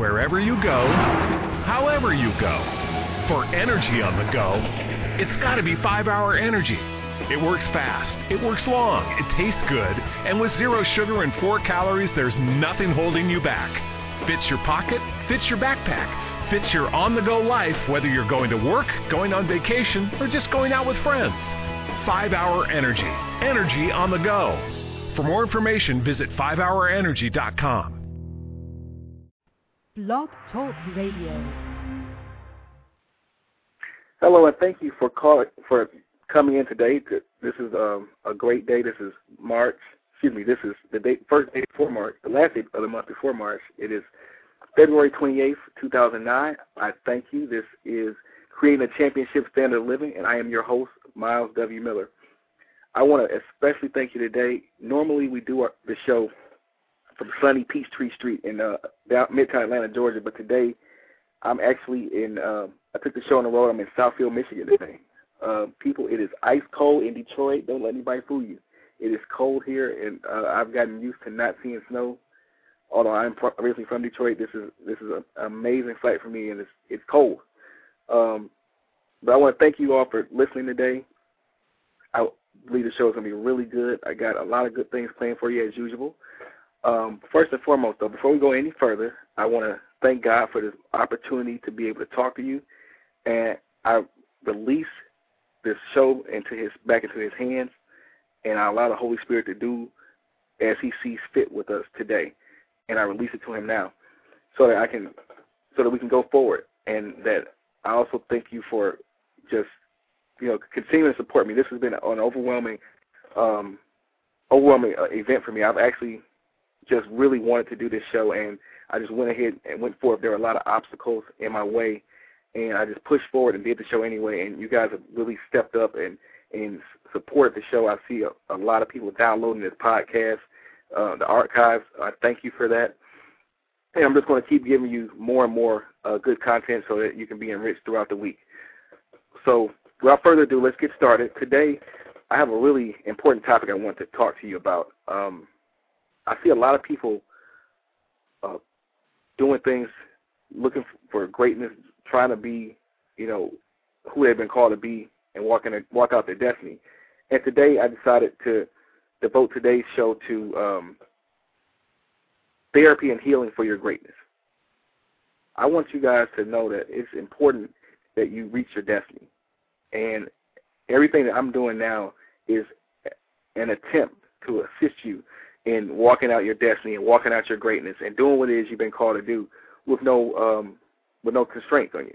wherever you go, however you go. For energy on the go, it's got to be 5 Hour Energy. It works fast, it works long, it tastes good, and with zero sugar and 4 calories, there's nothing holding you back. Fits your pocket, fits your backpack, fits your on the go life, whether you're going to work, going on vacation, or just going out with friends. 5 Hour Energy. Energy on the go. For more information, visit 5hourenergy.com. Blog Talk Radio. Hello, and thank you for calling for coming in today. This is um, a great day. This is March. Excuse me. This is the day, first day before March, the last day of the month before March. It is February 28th, 2009. I thank you. This is creating a championship standard of living, and I am your host, Myles W. Miller. I want to especially thank you today. Normally, we do our, the show from sunny Peachtree Street in uh, down, Midtown Atlanta, Georgia, but today I'm actually in. Uh, I took the show on the road. I'm in Southfield, Michigan today. Uh, people, it is ice cold in Detroit. Don't let anybody fool you. It is cold here, and uh, I've gotten used to not seeing snow. Although I'm originally from Detroit, this is this is an amazing sight for me, and it's it's cold. Um, but I want to thank you all for listening today. I believe the show is going to be really good. I got a lot of good things planned for you as usual. Um, first and foremost, though, before we go any further, I want to thank God for this opportunity to be able to talk to you, and I release this show into His back into His hands, and I allow the Holy Spirit to do as He sees fit with us today, and I release it to Him now, so that I can, so that we can go forward, and that I also thank you for just you know continuing to support me. This has been an overwhelming, um, overwhelming uh, event for me. I've actually just really wanted to do this show, and I just went ahead and went forward. There were a lot of obstacles in my way, and I just pushed forward and did the show anyway. And you guys have really stepped up and and supported the show. I see a, a lot of people downloading this podcast, uh, the archives. I thank you for that. And I'm just going to keep giving you more and more uh, good content so that you can be enriched throughout the week. So without further ado, let's get started. Today, I have a really important topic I want to talk to you about. Um, I see a lot of people uh, doing things, looking for greatness, trying to be, you know, who they've been called to be, and walking walk out their destiny. And today, I decided to devote today's show to um, therapy and healing for your greatness. I want you guys to know that it's important that you reach your destiny. And everything that I'm doing now is an attempt to assist you in walking out your destiny and walking out your greatness and doing what it is you've been called to do with no um, with no constraints on you.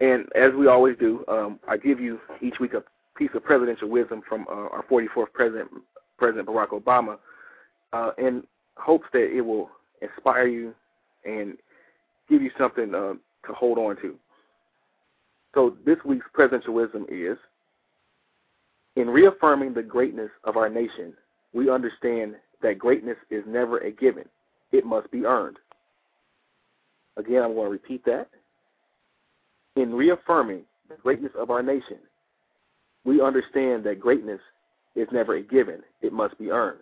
And as we always do, um, I give you each week a piece of presidential wisdom from uh, our 44th president, President Barack Obama, uh, in hopes that it will inspire you and give you something uh, to hold on to. So this week's presidential wisdom is in reaffirming the greatness of our nation, we understand that greatness is never a given. It must be earned. Again, I'm going to repeat that. In reaffirming the greatness of our nation, we understand that greatness is never a given. It must be earned.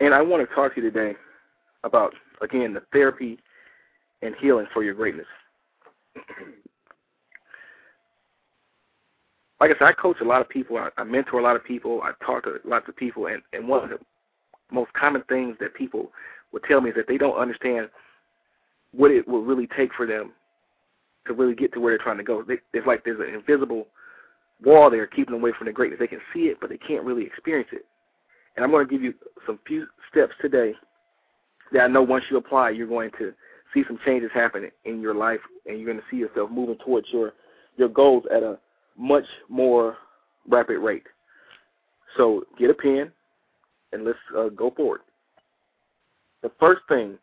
And I want to talk to you today about, again, the therapy and healing for your greatness. like I said, I coach a lot of people. I, I mentor a lot of people. I talk to lots of people, and and one of the most common things that people would tell me is that they don't understand what it will really take for them to really get to where they're trying to go. They, it's like there's an invisible wall there keeping them away from the greatness. They can see it, but they can't really experience it. And I'm going to give you some few steps today that I know once you apply, you're going to see some changes happening in your life, and you're going to see yourself moving towards your your goals at a much more rapid rate. So get a pen and let's uh, go forward. The first thing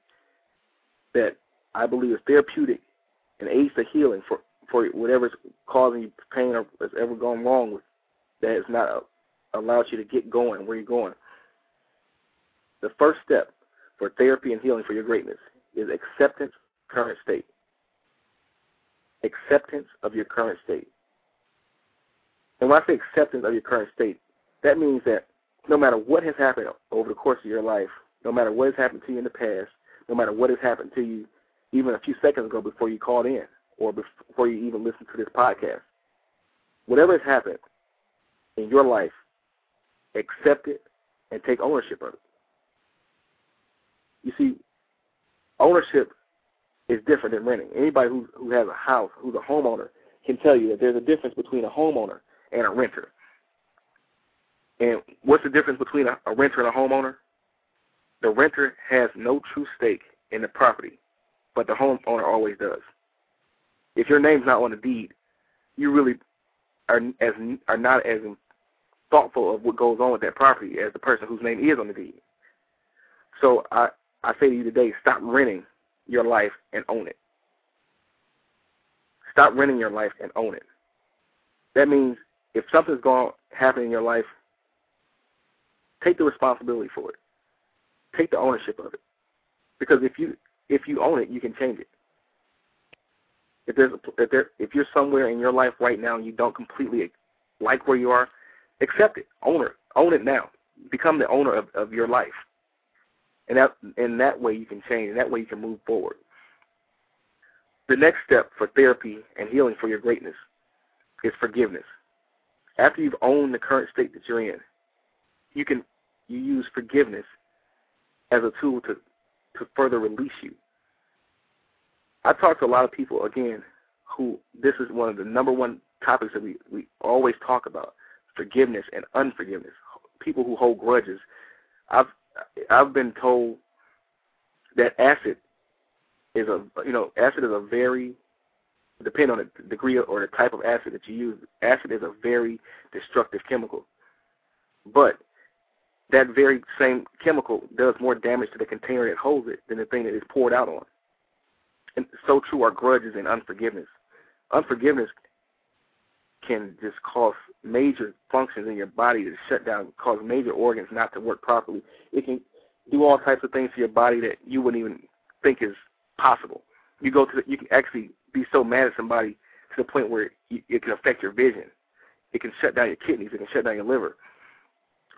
that I believe is therapeutic and aids the healing for for whatever's causing you pain or has ever gone wrong with that has not uh, allowed you to get going where you're going. The first step for therapy and healing for your greatness is acceptance current state. Acceptance of your current state. And when I say acceptance of your current state, that means that no matter what has happened over the course of your life, no matter what has happened to you in the past, no matter what has happened to you, even a few seconds ago before you called in or before you even listened to this podcast. Whatever has happened in your life, accept it and take ownership of it. You see, ownership is different than renting. Anybody who who has a house, who's a homeowner, can tell you that there's a difference between a homeowner and a renter. And what's the difference between a, a renter and a homeowner? The renter has no true stake in the property, but the homeowner always does. If your name's not on the deed, you really are as are not as thoughtful of what goes on with that property as the person whose name is on the deed. So I I say to you today, stop renting your life and own it. Stop renting your life and own it. That means if something's going to happen in your life, take the responsibility for it. Take the ownership of it. Because if you if you own it, you can change it. If there's a, if there if you're somewhere in your life right now and you don't completely like where you are, accept it. Own it. Own it now. Become the owner of, of your life. And that in that way you can change. And that way you can move forward. The next step for therapy and healing for your greatness is forgiveness. After you've owned the current state that you're in, you can you use forgiveness as a tool to to further release you. I talk to a lot of people again who this is one of the number one topics that we we always talk about forgiveness and unforgiveness. People who hold grudges. I've I've been told that acid is a you know acid is a very depend on the degree or the type of acid that you use. Acid is a very destructive chemical, but that very same chemical does more damage to the container that holds it than the thing that is poured out on. And so true are grudges and unforgiveness. Unforgiveness can just cause major functions in your body to shut down, cause major organs not to work properly. It can do all types of things to your body that you wouldn't even think is possible. You go to the, you can actually be so mad at somebody to the point where it can affect your vision. It can shut down your kidneys. It can shut down your liver.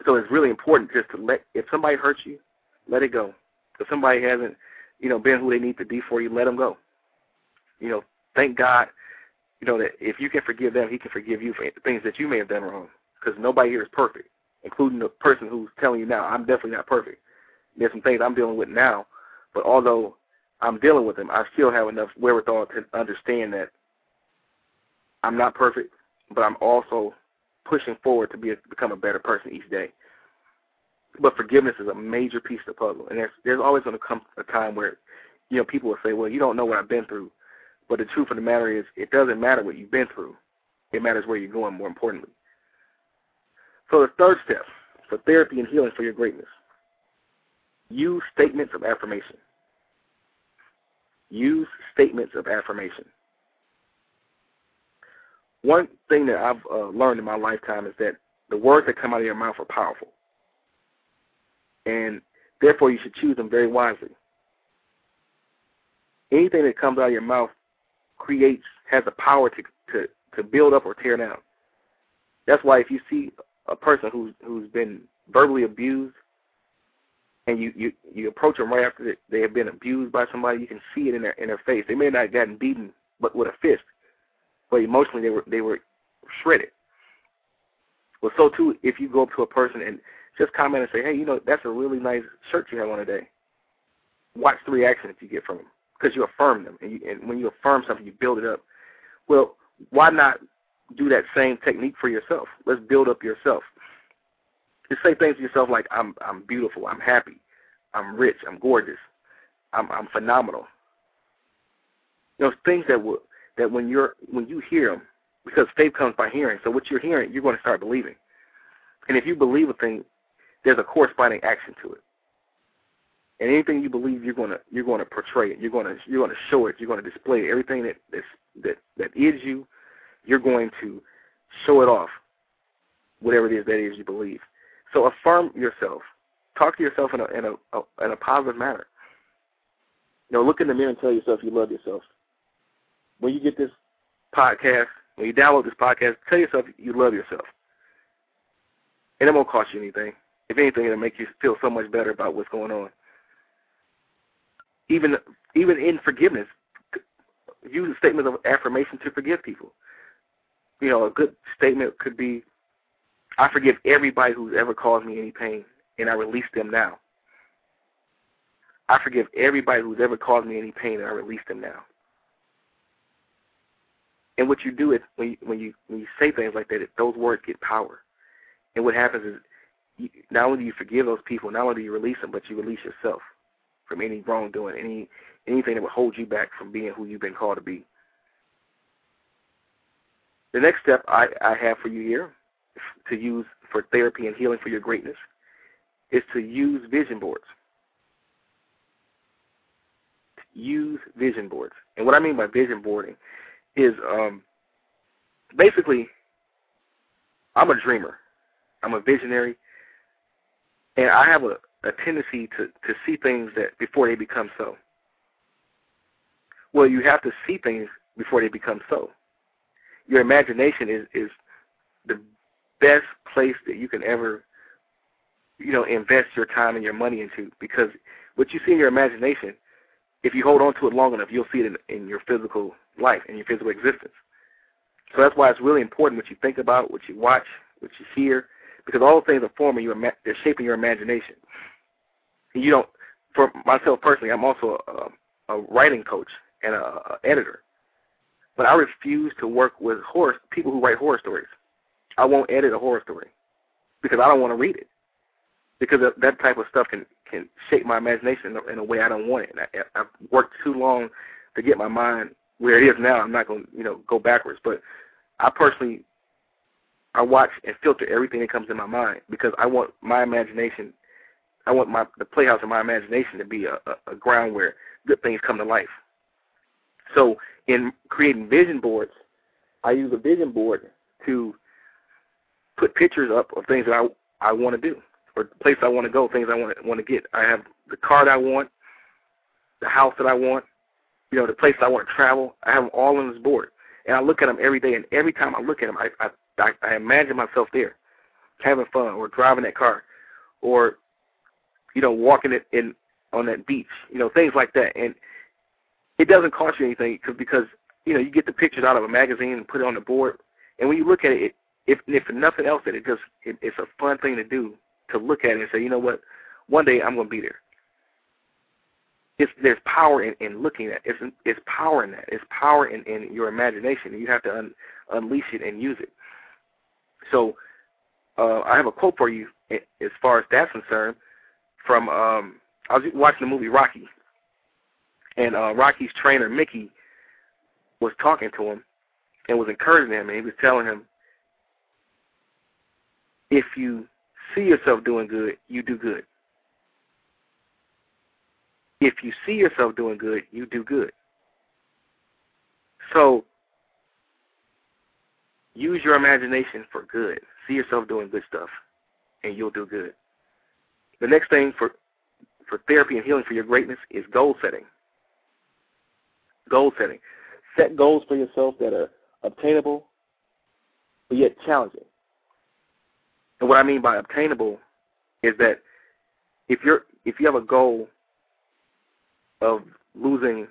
So it's really important just to let if somebody hurts you, let it go. If somebody hasn't, you know, been who they need to be for you, let them go. You know, thank God you know that if you can forgive them, He can forgive you for things that you may have done wrong. Because nobody here is perfect, including the person who's telling you now, I'm definitely not perfect. There's some things I'm dealing with now, but although I'm dealing with them, I still have enough wherewithal to understand that I'm not perfect, but I'm also pushing forward to be a, become a better person each day. But forgiveness is a major piece of the puzzle, and there's there's always going to come a time where, you know, people will say, "Well, you don't know what I've been through," But the truth of the matter is, it doesn't matter what you've been through. It matters where you're going, more importantly. So the third step for therapy and healing for your greatness, use statements of affirmation. Use statements of affirmation. One thing that I've uh, learned in my lifetime is that the words that come out of your mouth are powerful. And therefore, you should choose them very wisely. Anything that comes out of your mouth creates has the power to to to build up or tear down. That's why if you see a person who's who's been verbally abused, and you you you approach them right after they have been abused by somebody, you can see it in their in their face. They may not have gotten beaten, but with a fist, but emotionally they were they were shredded. Well, so too if you go up to a person and just comment and say, hey, you know, that's a really nice shirt you have on today. Watch the reaction that you get from them because you affirm them, and, you, and when you affirm something, you build it up. Well, why not do that same technique for yourself? Let's build up yourself. Just say things to yourself like, "I'm I'm beautiful, I'm happy, I'm rich, I'm gorgeous, I'm I'm phenomenal." You know, things that will that when you're when you hear them, because faith comes by hearing. So what you're hearing, you're going to start believing. And if you believe a thing, there's a corresponding action to it. And anything you believe, you're gonna you're gonna portray it. You're gonna you're gonna show it. You're gonna display it. Everything that that's, that that is you, you're going to show it off. Whatever it is that is you believe. So affirm yourself. Talk to yourself in a in a, a in a positive manner. You know, look in the mirror and tell yourself you love yourself. When you get this podcast, when you download this podcast, tell yourself you love yourself. And it won't cost you anything. If anything, it'll make you feel so much better about what's going on. even even in forgiveness, use a statement of affirmation to forgive people. You know, a good statement could be, "I forgive everybody who's ever caused me any pain, and I release them now." I forgive everybody who's ever caused me any pain, and I release them now. And what you do is when you, when you when you say things like that, those words get power. And what happens is, you, not only do you forgive those people, not only do you release them, but you release yourself from any wrongdoing, any anything that would hold you back from being who you've been called to be. The next step I, I have for you here to use for therapy and healing for your greatness is to use vision boards. Use vision boards. And what I mean by vision boarding is um, basically I'm a dreamer. I'm a visionary. And I have a, a tendency to, to see things that before they become so. Well, you have to see things before they become so. Your imagination is, is the best place that you can ever, you know, invest your time and your money into because what you see in your imagination, if you hold on to it long enough, you'll see it in, in your physical life, in your physical existence. So that's why it's really important what you think about, what you watch, what you hear, because all those things are forming your, they're shaping your imagination. And you don't, for myself personally, I'm also a, a writing coach and a editor, but I refuse to work with horror people who write horror stories. I won't edit a horror story because I don't want to read it because that type of stuff can can shape my imagination in a way I don't want it. And I, I've worked too long to get my mind where it is now. I'm not going to you know go backwards, but I personally I watch and filter everything that comes in my mind because I want my imagination, I want my the playhouse of my imagination to be a, a, a ground where good things come to life. So in creating vision boards, I use a vision board to put pictures up of things that I I want to do or places I want to go, things I want to want to get. I have the car that I want, the house that I want, you know, the place I want to travel. I have them all on this board, and I look at them every day. And every time I look at them, I I I, I imagine myself there, having fun, or driving that car, or you know, walking it in on that beach, you know, things like that. And it doesn't cost you anything cause, because you know you get the pictures out of a magazine and put it on the board. And when you look at it, it if if nothing else, that it just it, it's a fun thing to do to look at it and say, you know what, one day I'm going to be there. It's, there's power in, in looking at it. It's, it's power in that. It's power in, in your imagination. and You have to un, unleash it and use it. So uh, I have a quote for you as far as that's concerned. From um, I was watching the movie Rocky, and uh, Rocky's trainer Mickey was talking to him and was encouraging him, and he was telling him, if you see yourself doing good, you do good. If you see yourself doing good, you do good. So use your imagination for good. See yourself doing good stuff, and you'll do good. The next thing for for therapy and healing for your greatness is goal setting. Goal setting. Set goals for yourself that are obtainable, but yet challenging. And what I mean by obtainable is that if you're if you have a goal of losing,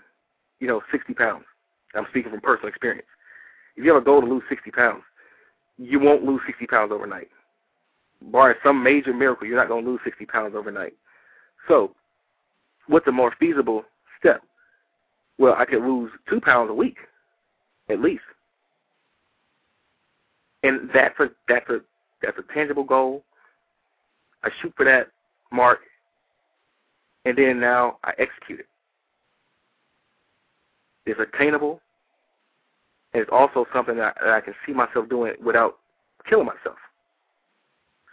you know, 60 pounds, I'm speaking from personal experience. If you have a goal to lose 60 pounds, you won't lose 60 pounds overnight. Barring some major miracle, you're not going to lose 60 pounds overnight. So, what's a more feasible step? Well, I could lose two pounds a week, at least, and that's a that's a that's a tangible goal. I shoot for that mark, and then now I execute it. It's attainable, and it's also something that, that I can see myself doing without killing myself.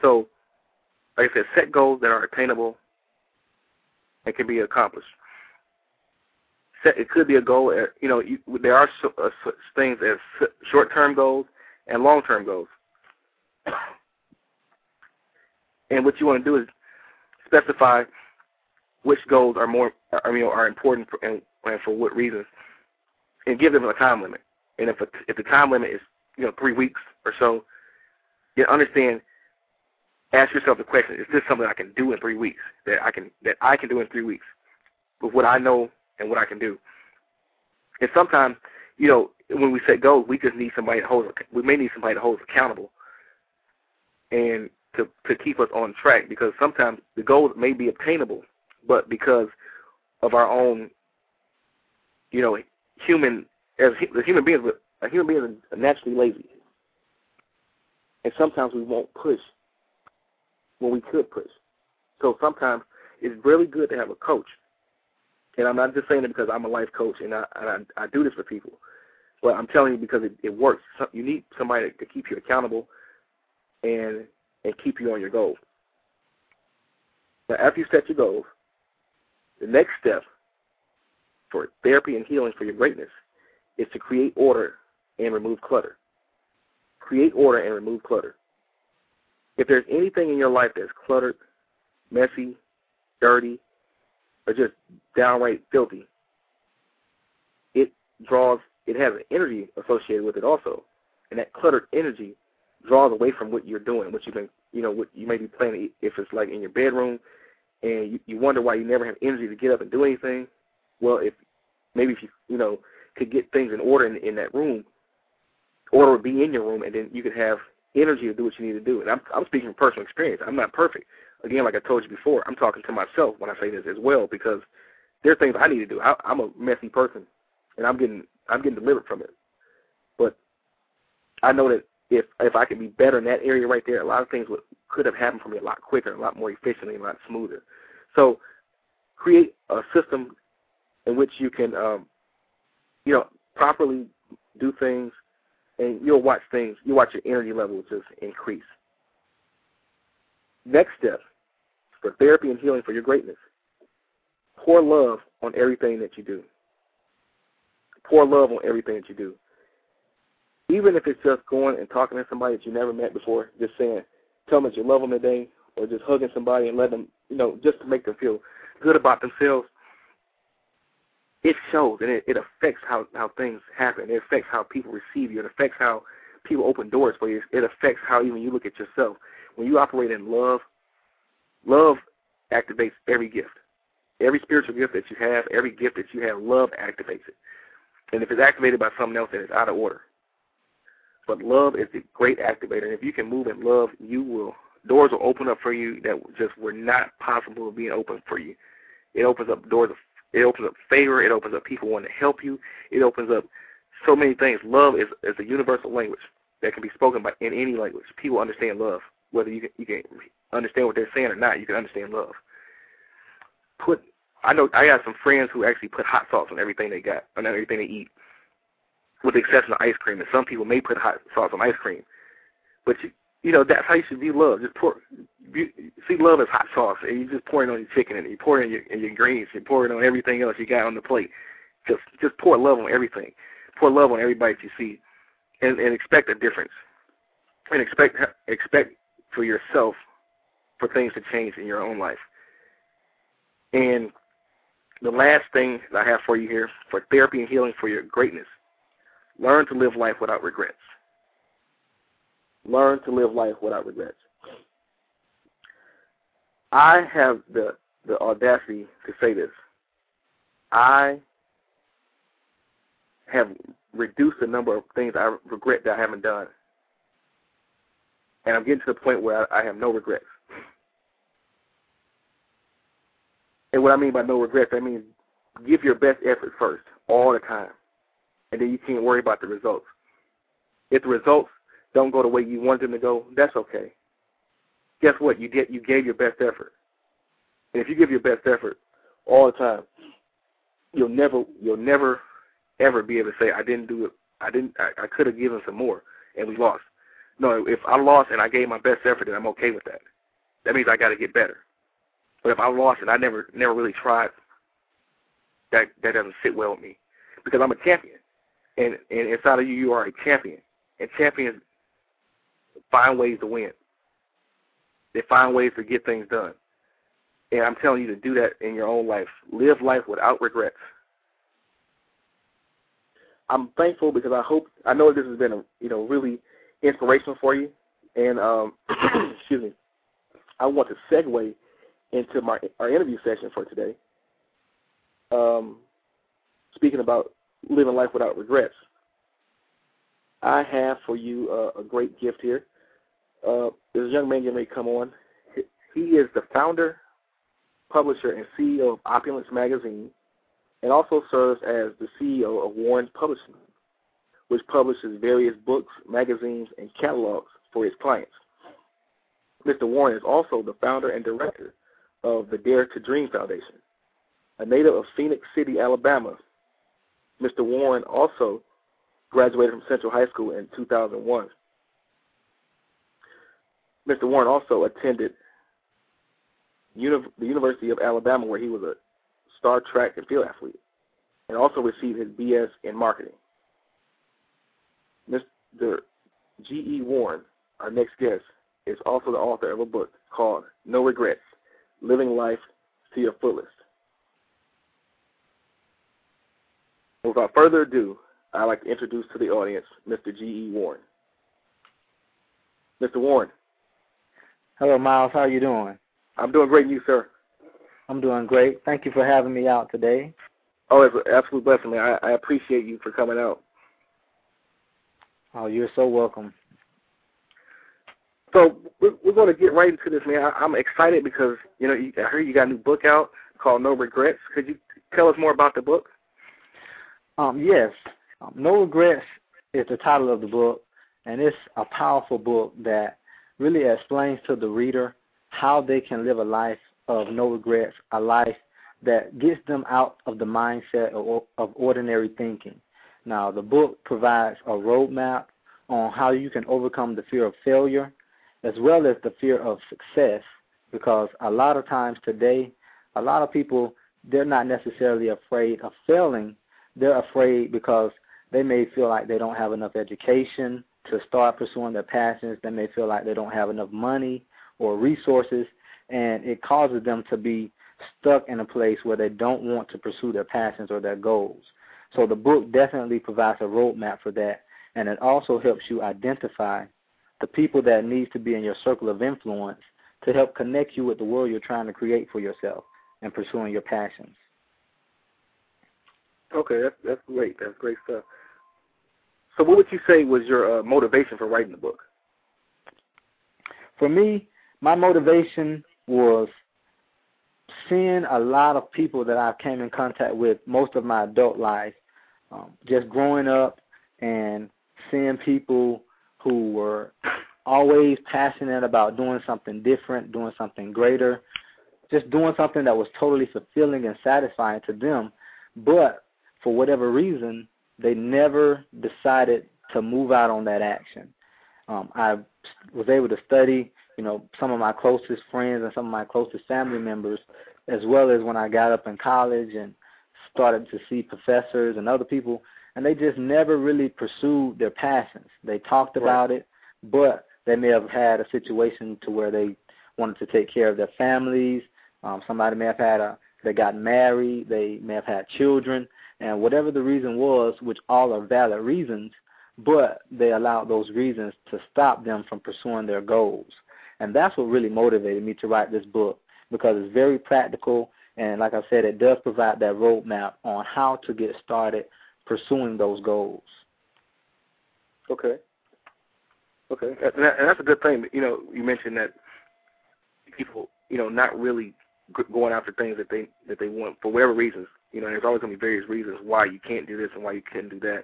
So, like I said, set goals that are attainable and can be accomplished. Set, it could be a goal. Uh, you know, you, there are so, uh, things as short-term goals and long-term goals. And what you want to do is specify which goals are more, I mean, are important for, and, and for what reasons, and give them a time limit. And if a, if the time limit is you know three weeks or so, you understand. Ask yourself the question: Is this something I can do in three weeks? That I can that I can do in three weeks? with what I know and what I can do. And sometimes, you know, when we set goals, we just need somebody to hold. We may need somebody to hold us accountable, and to to keep us on track. Because sometimes the goals may be obtainable, but because of our own, you know, human as the human beings, a human being is naturally lazy, and sometimes we won't push when we could push. So sometimes it's really good to have a coach. And I'm not just saying it because I'm a life coach and I and I, I do this for people, but I'm telling you because it, it works. You need somebody to keep you accountable and and keep you on your goals. Now, after you set your goals, the next step for therapy and healing for your greatness is to create order and remove clutter. Create order and remove clutter. If there's anything in your life that's cluttered, messy, dirty, or just downright filthy, it draws, it has an energy associated with it also. And that cluttered energy draws away from what you're doing, what you've been, you know, what you may be playing. If it's like in your bedroom, and you, you wonder why you never have energy to get up and do anything. Well, if maybe if you, you know, could get things in order in, in that room, order would be in your room, and then you could have energy to do what you need to do. And I'm, I'm speaking from personal experience. I'm not perfect. Again, like I told you before, I'm talking to myself when I say this as well because there are things I need to do. I, I'm a messy person, and I'm getting I'm getting delivered from it. But I know that if if I could be better in that area right there, a lot of things would could have happened for me a lot quicker, a lot more efficiently, a lot smoother. So create a system in which you can, um, you know, properly do things, and you'll watch things. You watch your energy levels just increase. Next step for therapy and healing for your greatness: pour love on everything that you do. Pour love on everything that you do even if it's just going and talking to somebody that you never met before, just saying, tell them that you love them today, or just hugging somebody and let them, you know, just to make them feel good about themselves, it shows and it, it affects how, how things happen. It affects how people receive you. It affects how people open doors for you. It affects how even you look at yourself. When you operate in love, love activates every gift. Every spiritual gift that you have, every gift that you have, love activates it. And if it's activated by someone else, then it's out of order. But love is the great activator. And if you can move in love, you will doors will open up for you that just were not possible being open for you. It opens up doors of it opens up favor, it opens up people wanting to help you, it opens up so many things. Love is is a universal language that can be spoken by in any language. People understand love. Whether you can you can understand what they're saying or not, you can understand love. Put I know I got some friends who actually put hot sauce on everything they got, on everything they eat with the exception of ice cream. And some people may put hot sauce on ice cream, but you, you know that's how you should view love. Just pour, see love as hot sauce, and you just pour it on your chicken, and you pour it on your, in your greens, you pour it on everything else you got on the plate. Just just pour love on everything. Pour love on everybody that you see, and, and expect a difference, and expect expect for yourself for things to change in your own life. And the last thing that I have for you here for therapy and healing for your greatness Learn to live life without regrets. Learn to live life without regrets. I have the the audacity to say this. I have reduced the number of things I regret that I haven't done. And I'm getting to the point where I, I have no regrets. And what I mean by no regrets, I mean give your best effort first, all the time and then you can't worry about the results. If the results don't go the way you want them to go, that's okay. Guess what? You get you gave your best effort. And if you give your best effort all the time, you'll never you'll never ever be able to say I didn't do it. I didn't. I, I could have given some more, and we lost. No, if I lost and I gave my best effort, then I'm okay with that. That means I got to get better. But if I lost and I never never really tried, that that doesn't sit well with me because I'm a champion and, and inside of you, you are a champion. And champions find ways to win. They find ways to get things done. And I'm telling you to do that in your own life. Live life without regrets. I'm thankful because I hope I know this has been a, you know really inspirational for you. And um, excuse me, I want to segue into my our interview session for today. um, speaking about living life without regrets. I have for you uh, a great gift here. Uh, there's a young man you may come on. He is the founder, publisher, and CEO of Opulence Magazine, and also serves as the CEO of Warren's Publishing, which publishes various books, magazines, and catalogs for its clients. Mr. Warren is also the founder and director of the Dare to Dream Foundation. A native of Phenix City, Alabama, Mr. Warren also graduated from Central High School in 2001. Mr. Warren also attended the University of Alabama, where he was a star track and field athlete, and also received his BS in marketing. Mr. G.E. Warren, our next guest, is also the author of a book called No Regrets Living Life to Your Fullest. Without further ado, I'd like to introduce to the audience Mr. G.E. Warren. Mr. Warren. Hello, Myles. How are you doing? I'm doing great, and you, sir? I'm doing great. Thank you for having me out today. Oh, it's an absolute blessing, man. I, I appreciate you for coming out. Oh, you're so welcome. So we're, we're going to get right into this, man. I, I'm excited because you know you, I heard you got a new book out called No Regrets. Could you tell us more about the book? Um, yes, um, No Regrets is the title of the book, and it's a powerful book that really explains to the reader how they can live a life of no regrets, a life that gets them out of the mindset of, of ordinary thinking. Now, the book provides a roadmap on how you can overcome the fear of failure as well as the fear of success because a lot of times today, a lot of people, they're not necessarily afraid of failing. They're afraid because they may feel like they don't have enough education to start pursuing their passions. They may feel like they don't have enough money or resources, and it causes them to be stuck in a place where they don't want to pursue their passions or their goals. So the book definitely provides a roadmap for that, and it also helps you identify the people that needs to be in your circle of influence to help connect you with the world you're trying to create for yourself and pursuing your passions. Okay, that's that's great. That's great stuff. So, what would you say was your uh, motivation for writing the book? For me, my motivation was seeing a lot of people that I came in contact with most of my adult life, um, just growing up and seeing people who were always passionate about doing something different, doing something greater, just doing something that was totally fulfilling and satisfying to them. But for whatever reason, they never decided to move out on that action. Um, I was able to study, you know, some of my closest friends and some of my closest family members, as well as when I got up in college and started to see professors and other people, and they just never really pursued their passions. They talked about right. it, but they may have had a situation to where they wanted to take care of their families. Um, somebody may have had a they got married, they may have had children, and whatever the reason was, which all are valid reasons, but they allowed those reasons to stop them from pursuing their goals. And that's what really motivated me to write this book because it's very practical and like I said, it does provide that roadmap on how to get started pursuing those goals. Okay. Okay, and, that, and that's a good thing. You know, you mentioned that people, you know, not really going after things that they that they want for whatever reasons. You know, there's always going to be various reasons why you can't do this and why you can't do that.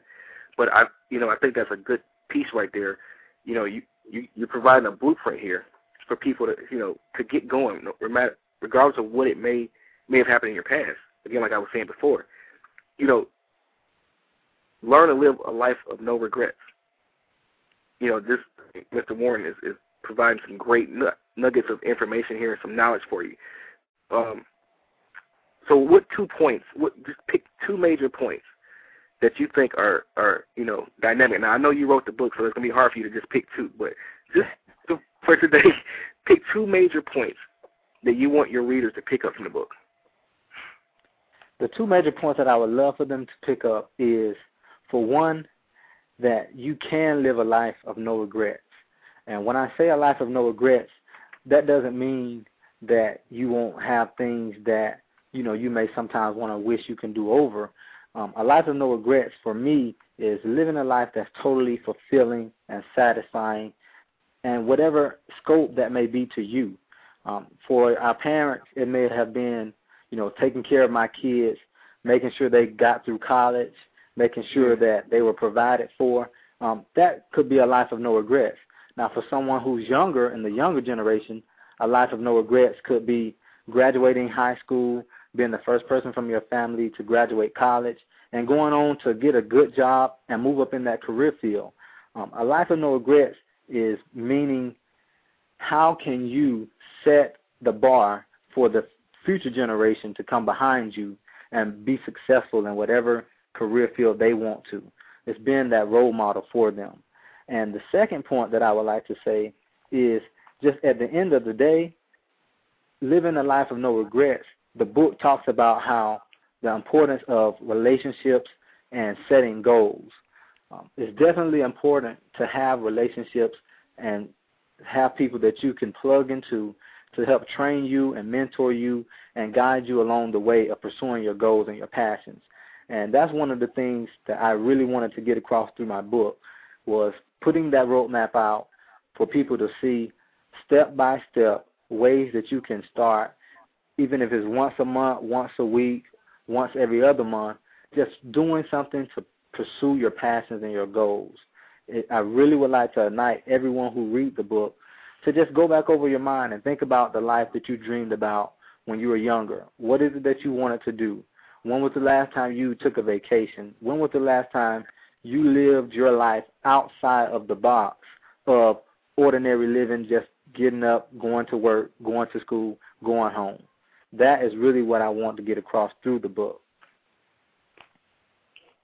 But I, you know, I think that's a good piece right there. You know, you, you you're providing a blueprint here for people to, you know, to get going, regardless of what it may may have happened in your past. Again, like I was saying before, you know, learn to live a life of no regrets. You know, this Mr. Warren is, is providing some great nuggets of information here and some knowledge for you. Um, so, what two points? What just pick two major points that you think are are you know dynamic. Now, I know you wrote the book, so it's gonna be hard for you to just pick two, but just to, for today, pick two major points that you want your readers to pick up from the book. The two major points that I would love for them to pick up is, for one, that you can live a life of no regrets. And when I say a life of no regrets, that doesn't mean that you won't have things that you know you may sometimes want to wish you can do over. Um, a life of no regrets for me is living a life that's totally fulfilling and satisfying, and whatever scope that may be to you. Um, for our parents, it may have been, you know, taking care of my kids, making sure they got through college, making sure that they were provided for. Um, that could be a life of no regrets. Now, for someone who's younger in the younger generation, a life of no regrets could be graduating high school, being the first person from your family to graduate college, and going on to get a good job and move up in that career field. Um, a life of no regrets is meaning how can you set the bar for the future generation to come behind you and be successful in whatever career field they want to. It's being that role model for them. And the second point that I would like to say is just at the end of the day, living a life of no regrets, the book talks about how the importance of relationships and setting goals. Um, it's definitely important to have relationships and have people that you can plug into to help train you and mentor you and guide you along the way of pursuing your goals and your passions. And that's one of the things that I really wanted to get across through my book was putting that roadmap out for people to see step by step ways that you can start, even if it's once a month, once a week, once every other month, just doing something to pursue your passions and your goals. It, I really would like to invite everyone who read the book to just go back over your mind and think about the life that you dreamed about when you were younger. What is it that you wanted to do? When was the last time you took a vacation? When was the last time you lived your life outside of the box of ordinary living, just getting up, going to work, going to school, going home? That is really what I want to get across through the book.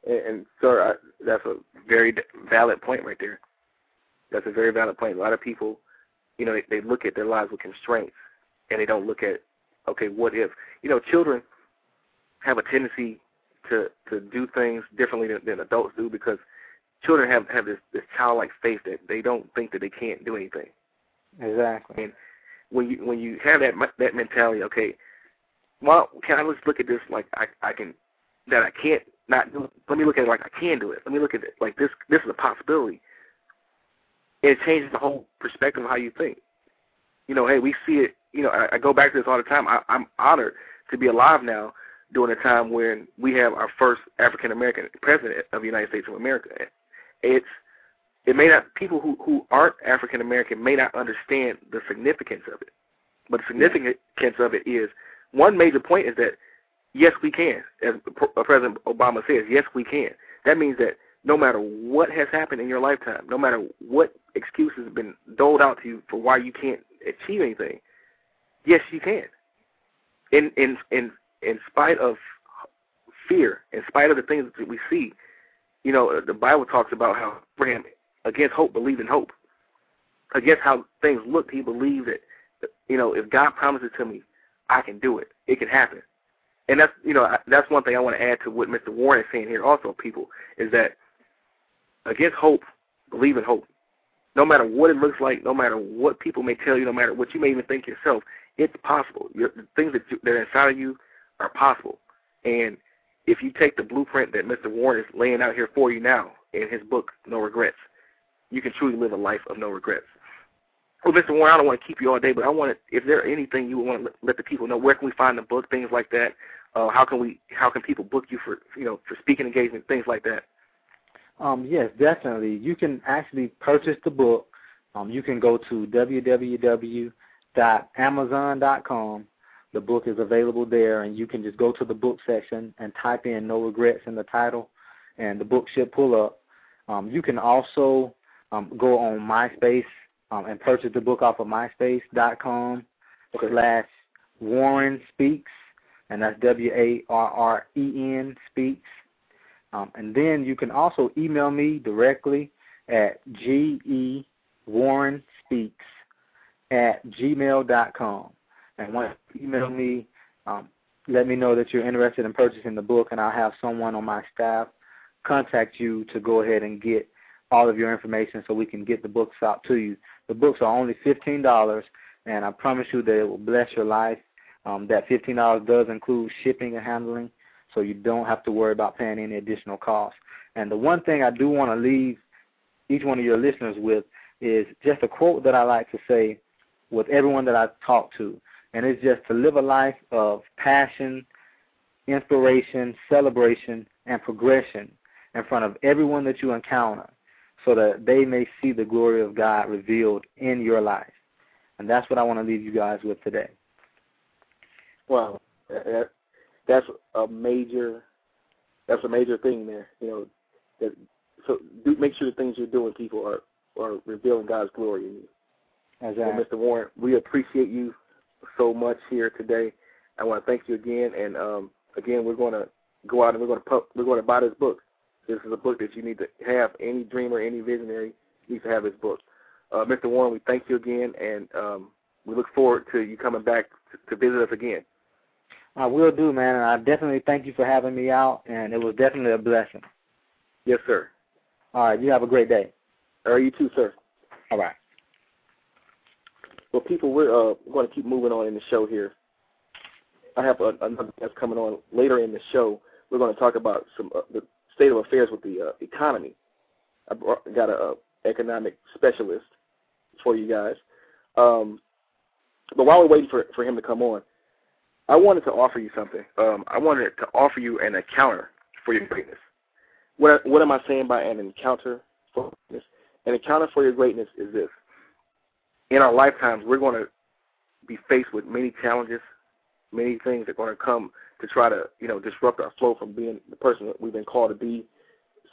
And, and sir, I, uh, that's a very valid point right there. That's a very valid point. A lot of people, you know, they, they look at their lives with constraints, and they don't look at, okay, what if? You know, children have a tendency to to do things differently than, than adults do because children have have this this childlike faith that they don't think that they can't do anything. Exactly. And when you when you have that that mentality, okay, well, can I just look at this like I I can that I can't not do it. Let me look at it like I can do it. Let me look at it like this. This is a possibility. And it changes the whole perspective of how you think. You know, hey, we see it. You know, I, I go back to this all the time. I, I'm honored to be alive now during a time when we have our first African American president of the United States of America. It's it may not people who who aren't African American may not understand the significance of it, but the significance of it is one major point is that yes we can, as uh, President Obama says, yes we can. That means that no matter what has happened in your lifetime, no matter what excuses have been doled out to you for why you can't achieve anything, yes you can. In in in in spite of fear, in spite of the things that we see, you know, uh, the Bible talks about how Abraham, against hope, believed in hope. Against how things looked, he believed that, you know, if God promises to me, I can do it. It can happen. And that's, you know, that's one thing I want to add to what Mr. Warren is saying here also, people, is that against hope, believe in hope. No matter what it looks like, no matter what people may tell you, no matter what you may even think yourself, it's possible. Your, the things that, you, that are inside of you are possible. And if you take the blueprint that Mr. Warren is laying out here for you now in his book, No Regrets, you can truly live a life of no regrets. Well, Mr. Warren, I don't want to keep you all day, but I want to, if there anything you want to let the people know, where can we find the book, things like that? Uh, how can we, how can people book you for, you know, for speaking engagement, things like that? Um, yes, definitely. You can actually purchase the book. Um, you can go to www.amazon.com the book is available there, and you can just go to the book section and type in "No Regrets" in the title, and the book should pull up. Um, you can also um, go on MySpace um, and purchase the book off of MySpace.com okay. slash Warren Speaks, and that's W A R R E N Speaks. Um, and then you can also email me directly at G E Warren Speaks at gmail.com. And once you email me, um, let me know that you're interested in purchasing the book, and I'll have someone on my staff contact you to go ahead and get all of your information so we can get the books out to you. The books are only $15, and I promise you that it will bless your life. Um, that $15 does include shipping and handling, so you don't have to worry about paying any additional costs. And the one thing I do want to leave each one of your listeners with is just a quote that I like to say with everyone that I talk to, and it's just to live a life of passion, inspiration, celebration, and progression in front of everyone that you encounter so that they may see the glory of God revealed in your life. And that's what I want to leave you guys with today. Well, that's a major that's a major thing there. You know, that so do make sure the things you're doing, people are are revealing God's glory in you. Exactly. Well, Mr. Warren, we appreciate you so much here today. I want to thank you again, and um, again, we're going to go out and we're going to pu- we're going to buy this book. This is a book that you need to have. Any dreamer, any visionary needs to have this book. Uh, Mr. Warren, we thank you again, and um, we look forward to you coming back to, to visit us again. I will do, man, and I definitely thank you for having me out, and it was definitely a blessing. Yes, sir. All right, you have a great day. All right, you too, sir. All right. Well, people, we're uh, going to keep moving on in the show here. I have a, another guest coming on later in the show. We're going to talk about some uh, the state of affairs with the uh, economy. I got a, a economic specialist for you guys. Um, but while we're waiting for for him to come on, I wanted to offer you something. Um, I wanted to offer you an encounter for your greatness. What what am I saying by an encounter for greatness? An encounter for your greatness is this. In our lifetimes, we're going to be faced with many challenges, many things are going to come to try to, you know, disrupt our flow from being the person that we've been called to be.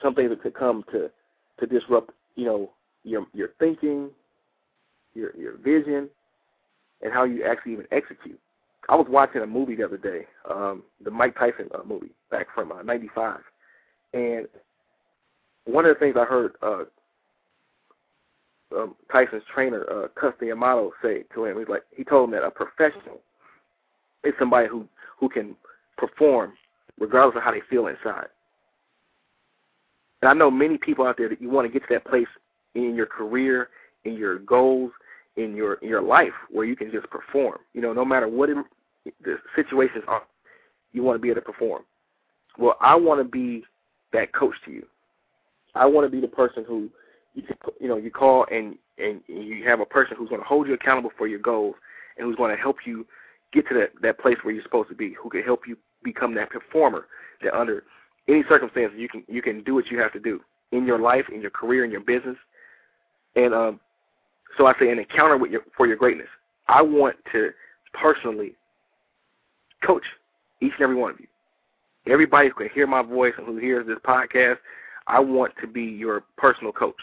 Some things that could come to to disrupt, you know, your your thinking, your your vision, and how you actually even execute. I was watching a movie the other day, um, the Mike Tyson uh, movie back from uh, '95, and one of the things I heard uh, um, Tyson's trainer, uh, Cus D'Amato, say to him, he's like, he told him that a professional is somebody who who can perform regardless of how they feel inside. And I know many people out there that you want to get to that place in your career, in your goals, in your in your life where you can just perform. You know, no matter what it, the situations are, you want to be able to perform. Well, I want to be that coach to you. I want to be the person who you can, you know you call and and you have a person who's going to hold you accountable for your goals and who's going to help you get to that that place where you're supposed to be. Who can help you become that performer that under any circumstances you can you can do what you have to do in your life, in your career, in your business. And um, so I say an encounter with your for your greatness. I want to personally coach each and every one of you. Everybody who can hear my voice and who hears this podcast, I want to be your personal coach.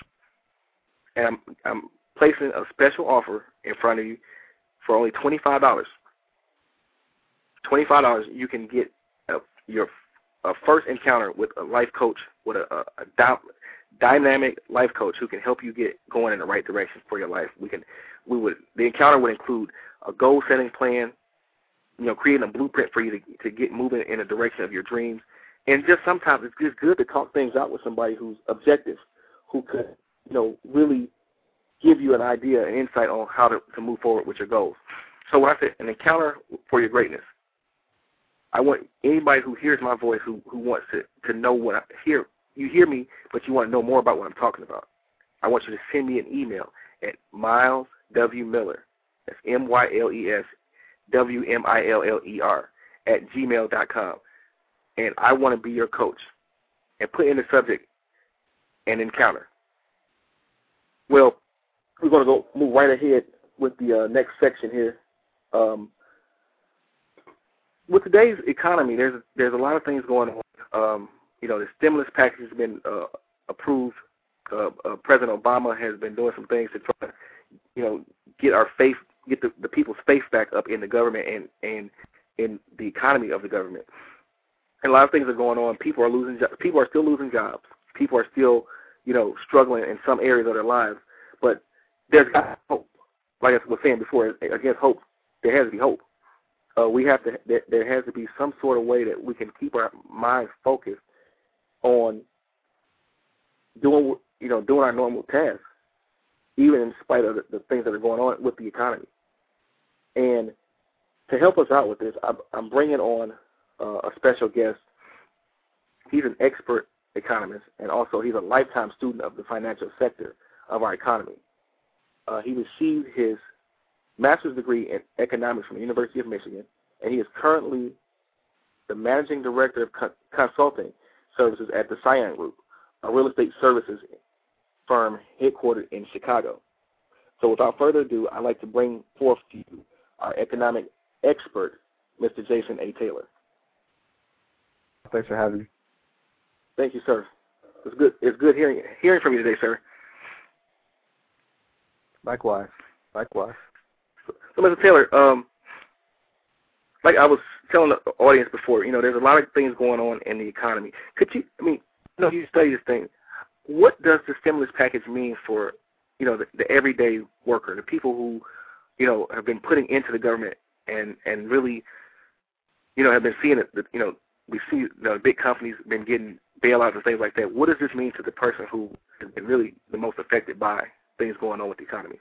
And I'm, I'm placing a special offer in front of you for only twenty five dollars. Twenty five dollars, you can get a, your a first encounter with a life coach, with a, a, a dy- dynamic life coach who can help you get going in the right direction for your life. We can, we would the encounter would include a goal setting plan, you know, creating a blueprint for you to to get moving in the direction of your dreams. And just sometimes it's just good to talk things out with somebody who's objective, who could, you know, really give you an idea and insight on how to, to move forward with your goals. So when I said an encounter for your greatness, I want anybody who hears my voice who who wants to to know what I hear. You hear me, but you want to know more about what I'm talking about. I want you to send me an email at Myles W Miller. That's M Y L E S W M I L L E R at gmail dot com, and I want to be your coach. And put in the subject an encounter. Well, we're going to go move right ahead with the uh, next section here. Um, with today's economy, there's there's a lot of things going on. Um, you know, the stimulus package has been uh, approved. Uh, uh, President Obama has been doing some things to try to, you know, get our faith, get the, the people's faith back up in the government and and in the economy of the government. And a lot of things are going on. People are losing. Jo- people are still losing jobs. People are still, you know, struggling in some areas of their lives. But there's got hope. Like I was saying before, against hope, there has to be hope uh, we have to there, there has to be some sort of way that we can keep our minds focused on doing you know doing our normal tasks, even in spite of the, the things that are going on with the economy. And to help us out with this, I'm, I'm bringing on uh, a special guest. He's an expert economist, and also he's a lifetime student of the financial sector of our economy. Uh, he received his master's degree in economics from the University of Michigan, and he is currently the managing director of co- consulting services at the Cyan Group, a real estate services firm headquartered in Chicago. So without further ado, I'd like to bring forth to you our economic expert, Mr. Jason A. Taylor. Thanks for having me. Thank you, sir. It's good. It's good hearing hearing from you today, sir. Likewise. Likewise. So, Mr. Taylor, um, like I was telling the audience before, you know, there's a lot of things going on in the economy. Could you? I mean, you know, you study this thing. What does the stimulus package mean for, you know, the, the everyday worker, the people who, you know, have been putting into the government and and really, you know, have been seeing it. You know, we see you know, big companies been getting bailouts and things like that. What does this mean to the person who has been really the most affected by things going on with the economy?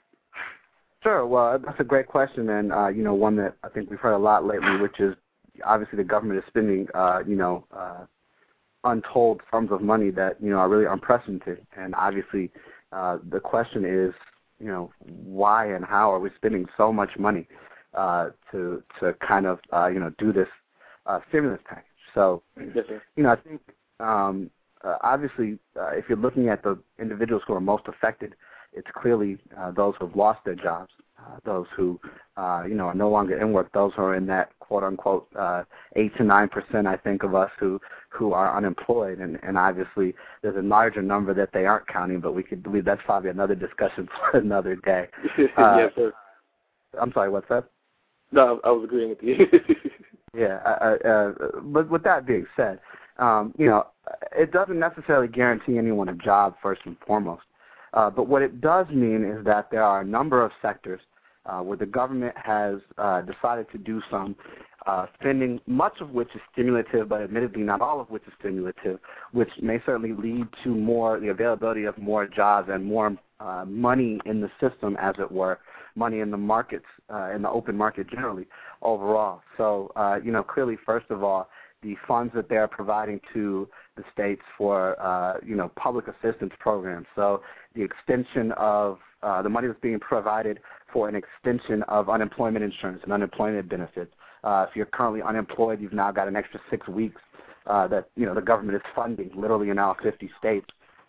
Sure. Well, that's a great question, and uh, you know, one that I think we've heard a lot lately, which is obviously the government is spending, uh, you know, uh, untold sums of money that you know are really unprecedented, and obviously, uh, the question is, you know, why and how are we spending so much money uh, to to kind of uh, you know do this uh, stimulus package? So, yes, you know, I think um, uh, obviously, uh, if you're looking at the individuals who are most affected, it's clearly uh, those who have lost their jobs, uh, those who uh, you know are no longer in work, those who are in that quote unquote uh, eight to nine percent, I think, of us who who are unemployed, and, and obviously there's a larger number that they aren't counting, but we could believe that's probably another discussion for another day. Uh, yes, sir. I'm sorry, what's that? No, I was agreeing with you. yeah, uh, uh, but with that being said, um, you know, it doesn't necessarily guarantee anyone a job first and foremost. Uh, but what it does mean is that there are a number of sectors uh, where the government has uh, decided to do some uh, spending, much of which is stimulative, but admittedly not all of which is stimulative, which may certainly lead to more the availability of more jobs and more uh, money in the system, as it were, money in the markets, uh, in the open market generally, overall. So, uh, you know, clearly, first of all, the funds that they're providing to the states for uh, you know public assistance programs. So the extension of uh, the money that's being provided for an extension of unemployment insurance and unemployment benefits. Uh, if you're currently unemployed, you've now got an extra six weeks uh, that you know the government is funding, literally in all 50 states.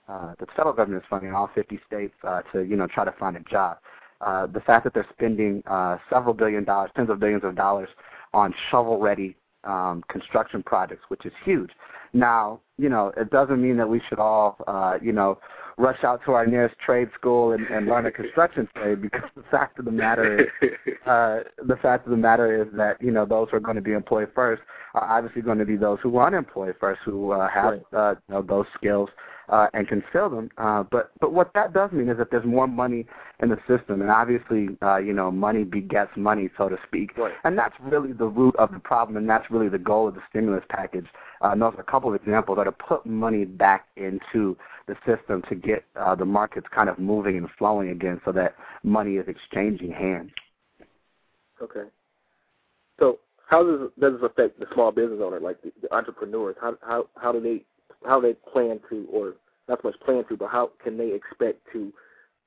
Uh, the federal government is funding in all 50 states uh, to you know try to find a job. Uh, the fact that they're spending uh, several billion dollars, tens of billions of dollars on shovel-ready um, construction projects, which is huge. Now, you know, it doesn't mean that we should all, uh, you know, rush out to our nearest trade school and, and learn a construction trade because the fact of the matter is, uh, the fact of the matter is that you know those who are going to be employed first are obviously going to be those who are unemployed first, who uh, have right. uh, you know, those skills uh, and can fill them. Uh, but but what that does mean is that there's more money in the system, and obviously, uh, you know, money begets money, so to speak. Right. And that's really the root of the problem, and that's really the goal of the stimulus package. Uh, and those are a couple of examples are to put money back into the system to get uh, the markets kind of moving and flowing again, so that money is exchanging hands. Okay. So how does does this affect the small business owner, like the, the entrepreneurs? How how how do they how they plan to, or not so much plan to, but how can they expect to,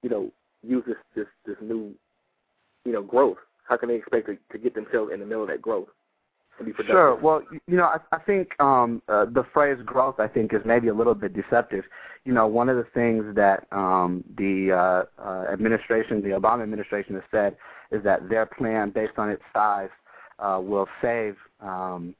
you know, use this this this new, you know, growth? How can they expect to, to get themselves in the middle of that growth? Sure. Well, you know, I, I think um, uh, the phrase growth, I think, is maybe a little bit deceptive. You know, one of the things that um, the uh, uh, administration, the Obama administration, has said is that their plan, based on its size, uh, will save um,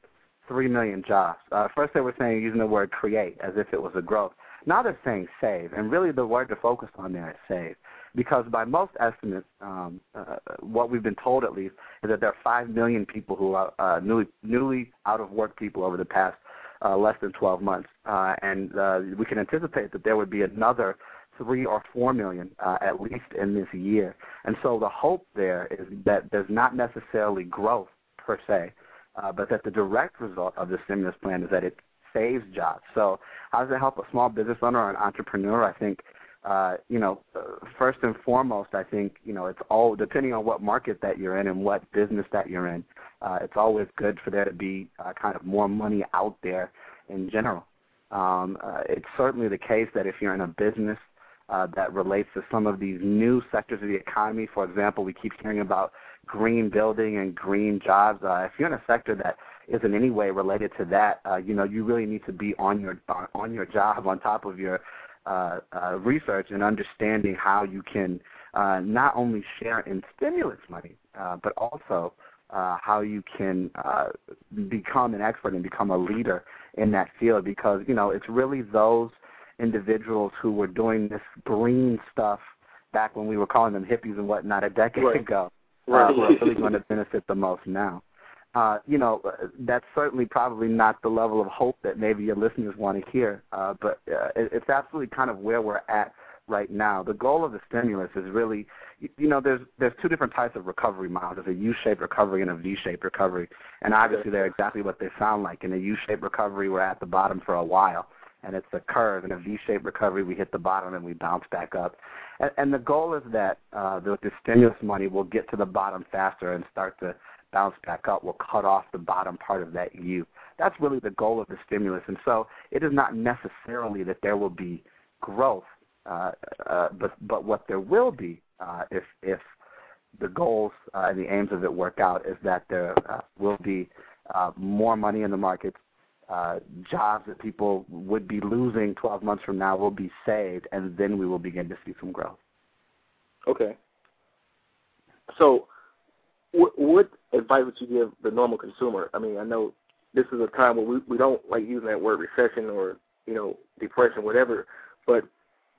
three million jobs. Uh, first, they were saying using the word create as if it was a growth. Now they're saying save, and really the word to focus on there is save, because by most estimates, um, uh, what we've been told at least is that there are five million people who are uh, newly newly out of work people over the past uh, less than 12 months, uh, and uh, we can anticipate that there would be another three or four million uh, at least in this year. And so the hope there is that there's not necessarily growth per se, uh, but that the direct result of the stimulus plan is that it saves jobs. So how does it help a small business owner or an entrepreneur? I think uh, you know, uh, first and foremost, I think you know it's all depending on what market that you're in and what business that you're in. Uh, it's always good for there to be uh, kind of more money out there in general. Um, uh, it's certainly the case that if you're in a business uh, that relates to some of these new sectors of the economy, for example, we keep hearing about green building and green jobs. Uh, if you're in a sector that is in any way related to that, uh, you know, you really need to be on your on your job, on top of your uh, uh, research and understanding how you can uh, not only share in stimulus money, uh, but also uh, how you can uh, become an expert and become a leader in that field. Because you know, it's really those individuals who were doing this green stuff back when we were calling them hippies and whatnot a decade right. ago, right. uh, who are really going to benefit the most now uh, you know, that's certainly probably not the level of hope that maybe your listeners want to hear, uh, but uh, it's absolutely kind of where we're at right now. The goal of the stimulus is really, you, know, there's there's two different types of recovery Myles. There's a U-shaped recovery and a V-shaped recovery, and obviously they're exactly what they sound like. In a U-shaped recovery, we're at the bottom for a while, and it's a curve. and a V-shaped recovery, we hit the bottom and we bounce back up. And, and the goal is that uh, the, the stimulus money will get to the bottom faster and start to bounce back up We'll cut off the bottom part of that U. That's really the goal of the stimulus. And so it is not necessarily that there will be growth, uh, uh, but but what there will be uh, if if the goals uh, and the aims of it work out is that there uh, will be uh, more money in the markets. Uh, jobs that people would be losing 12 months from now will be saved, and then we will begin to see some growth. Okay. So, what, what advice would you give the normal consumer? I mean, I know this is a time where we we don't like using that word recession or you know depression, whatever. But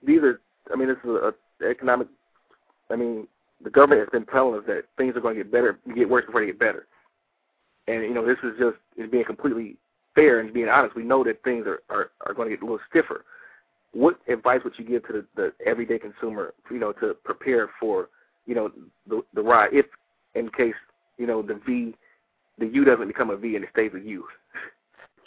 these are, I mean, this is a, economic. I mean, the government has been telling us that things are going to get better, get worse before they get better. And you know, this is just is being completely fair and being honest. We know that things are are, are going to get a little stiffer. What advice would you give to the, the everyday consumer, you know, to prepare for, you know, the the ride if in case you know the V, the U doesn't become a V and it stays a U.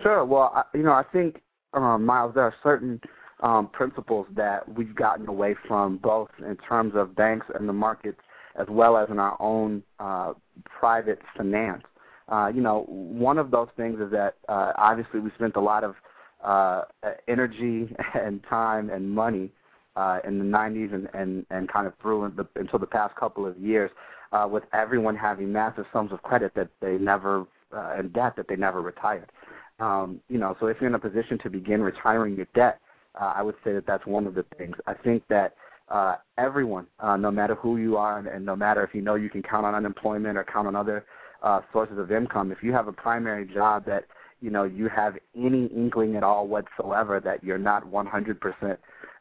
Sure. Well, I, you know, I think um, Myles, there are certain um, principles that we've gotten away from, both in terms of banks and the markets, as well as in our own uh, private finance. Uh, you know, one of those things is that uh, obviously we spent a lot of uh, energy and time and money uh, in the 90s and, and, and kind of through the, until the past couple of years uh, with everyone having massive sums of credit that they never uh, and debt that they never retired. Um, you know, so if you're in a position to begin retiring your debt, uh, I would say that that's one of the things. I think that uh, everyone, uh, no matter who you are, and, and no matter if you know you can count on unemployment or count on other uh, sources of income, if you have a primary job that you know you have any inkling at all whatsoever that you're not 100%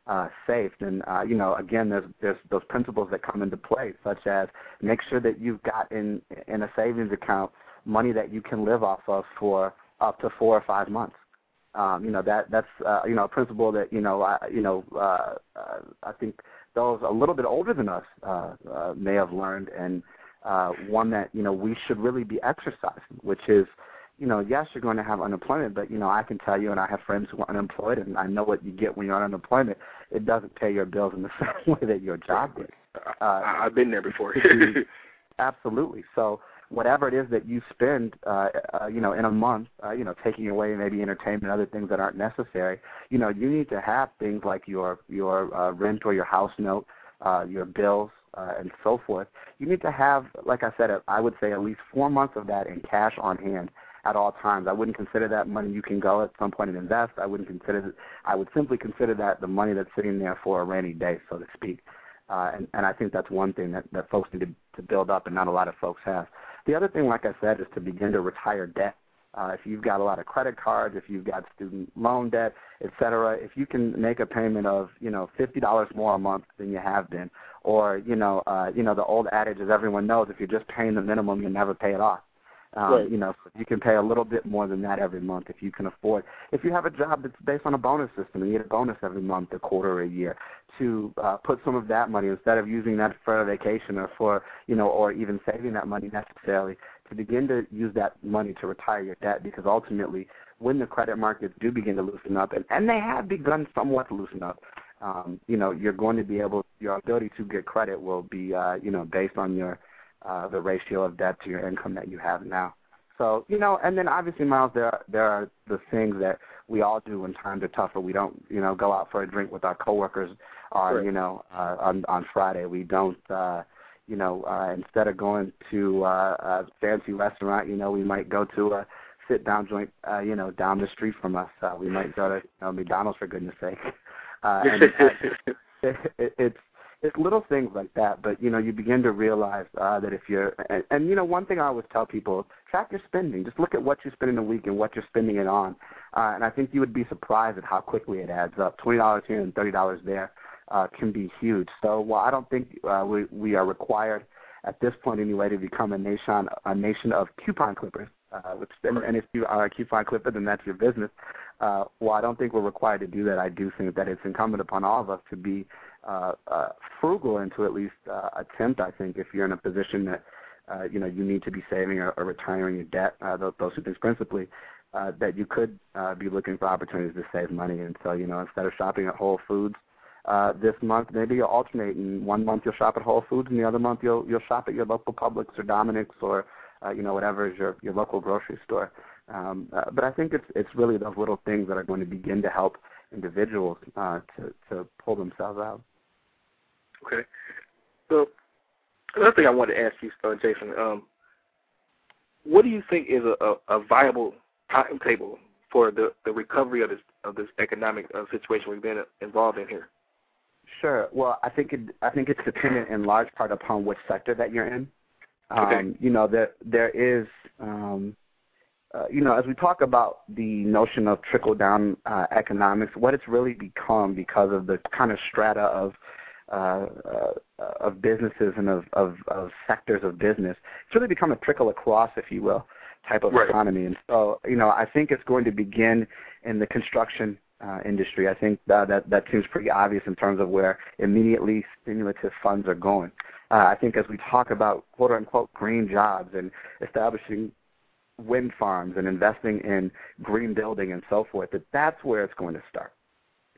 uh, safe, then uh, you know again there's there's those principles that come into play, such as make sure that you've got in in a savings account money that you can live off of for up to four or five months. Um, you know that that's uh, you know a principle that you know I, you know uh, uh, I think those a little bit older than us uh, uh, may have learned, and uh, one that you know we should really be exercising, which is you know, yes, you're going to have unemployment, but you know, I can tell you, and I have friends who are unemployed, and I know what you get when you're on unemployment. It doesn't pay your bills in the same way that your job did. Uh, I've been there before. absolutely. So whatever it is that you spend, uh, uh, you know, in a month, uh, you know, taking away maybe entertainment other things that aren't necessary, you know, you need to have things like your your uh, rent or your house note, uh, your bills, uh, and so forth. You need to have, like I said, I would say at least four months of that in cash on hand at all times. I wouldn't consider that money you can go at some point and invest. I wouldn't consider I would simply consider that the money that's sitting there for a rainy day, so to speak. Uh, and, and I think that's one thing that, that folks need to, to build up, and not a lot of folks have. The other thing, like I said, is to begin to retire debt. Uh, if you've got a lot of credit cards, if you've got student loan debt, et cetera, if you can make a payment of you know fifty dollars more a month than you have been, or you know uh, you know the old adage, as everyone knows, if you're just paying the minimum, you never pay it off. Um, right. You know, you can pay a little bit more than that every month if you can afford. If you have a job that's based on a bonus system and you get a bonus every month, a quarter, or a year, to uh, put some of that money instead of using that for a vacation or for you know, or even saving that money necessarily, to begin to use that money to retire your debt because ultimately, when the credit markets do begin to loosen up, and, and they have begun somewhat to loosen up, um, you know, you're going to be able, your ability to get credit will be, uh, you know, based on your uh, the ratio of debt to your income that you have now. So, you know, and then obviously, Myles, there are, there are the things that we all do when times are tougher. We don't, you know, go out for a drink with our coworkers on, you know, uh, on on Friday. We don't, uh, you know, uh, instead of going to uh, a fancy restaurant, you know, we might go to a sit down joint, uh, you know, down the street from us. Uh, we might go to you know, McDonald's for goodness sake. Uh, and uh, it, it, it's it's little things like that, but you know, you begin to realize uh, that if you're, and, and you know, one thing I always tell people: track your spending. Just look at what you spend in a week and what you're spending it on, uh, and I think you would be surprised at how quickly it adds up. Twenty dollars here and thirty dollars there uh, can be huge. So while I don't think uh, we we are required at this point anyway to become a nation a nation of coupon clippers, uh, which and, and if you are a coupon clipper, then that's your business. Uh, while I don't think we're required to do that, I do think that it's incumbent upon all of us to be uh, uh, frugal and to at least uh, attempt. I think if you're in a position that uh, you know you need to be saving or, or retiring your debt, uh, those, those two things principally, uh, that you could uh, be looking for opportunities to save money. And so you know instead of shopping at Whole Foods uh, this month, maybe you'll alternate. And one month you'll shop at Whole Foods, and the other month you'll you'll shop at your local Publix or Dominick's or uh, you know whatever is your your local grocery store. Um, uh, but I think it's it's really those little things that are going to begin to help individuals uh, to to pull themselves out. Okay. So another thing I wanted to ask you, uh, Jason, um, what do you think is a, a, a viable timetable for the, the recovery of this of this economic uh, situation we've been involved in here? Sure. Well, I think it I think it's dependent in large part upon which sector that you're in. Um, okay. You know, there there is um, uh, you know, as we talk about the notion of trickle down uh, economics, what it's really become because of the kind of strata of uh, uh, of businesses and of, of, of sectors of business. It's really become a trickle across, if you will, type of right. economy. And so, you know, I think it's going to begin in the construction uh, industry. I think uh, that that seems pretty obvious in terms of where immediately stimulative funds are going. Uh, I think as we talk about quote unquote green jobs and establishing wind farms and investing in green building and so forth, that that's where it's going to start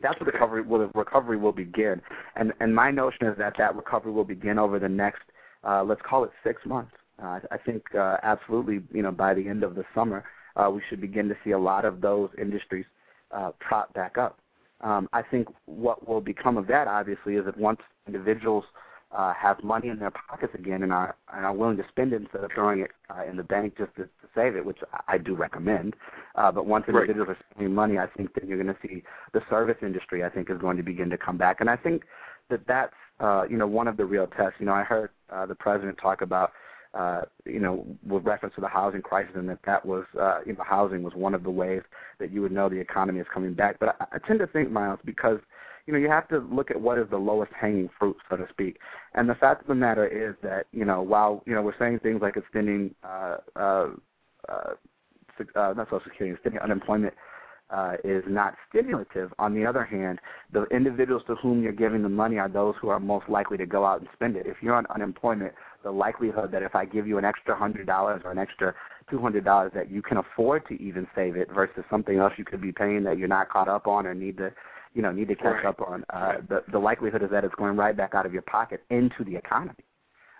that's where the recovery will recovery will begin. And and my notion is that that recovery will begin over the next uh, let's call it six months. Uh, I think uh, absolutely, you know, by the end of the summer, uh, we should begin to see a lot of those industries uh, prop back up. Um, I think what will become of that, obviously, is that once individuals uh, have money in their pockets again and are, and are willing to spend it instead of throwing it uh, in the bank just to, to save it, which I do recommend. Uh, but once individuals right. are spending money, I think that you're going to see the service industry. I think is going to begin to come back, and I think that that's uh, you know one of the real tests. You know, I heard uh, the president talk about. Uh, you know, with reference to the housing crisis, and that that was, uh, you know, housing was one of the ways that you would know the economy is coming back. But I, I tend to think, Myles, because you know, you have to look at what is the lowest hanging fruit, so to speak. And the fact of the matter is that, you know, while, you know, we're saying things like extending, uh, uh, uh, uh, not social security, extending unemployment uh, is not stimulative. On the other hand, the individuals to whom you're giving the money are those who are most likely to go out and spend it. If you're on unemployment, the likelihood that if I give you an extra hundred dollars or an extra two hundred dollars that you can afford to even save it versus something else you could be paying that you're not caught up on or need to you know need to catch right. up on. Uh, the the likelihood is that it's going right back out of your pocket into the economy,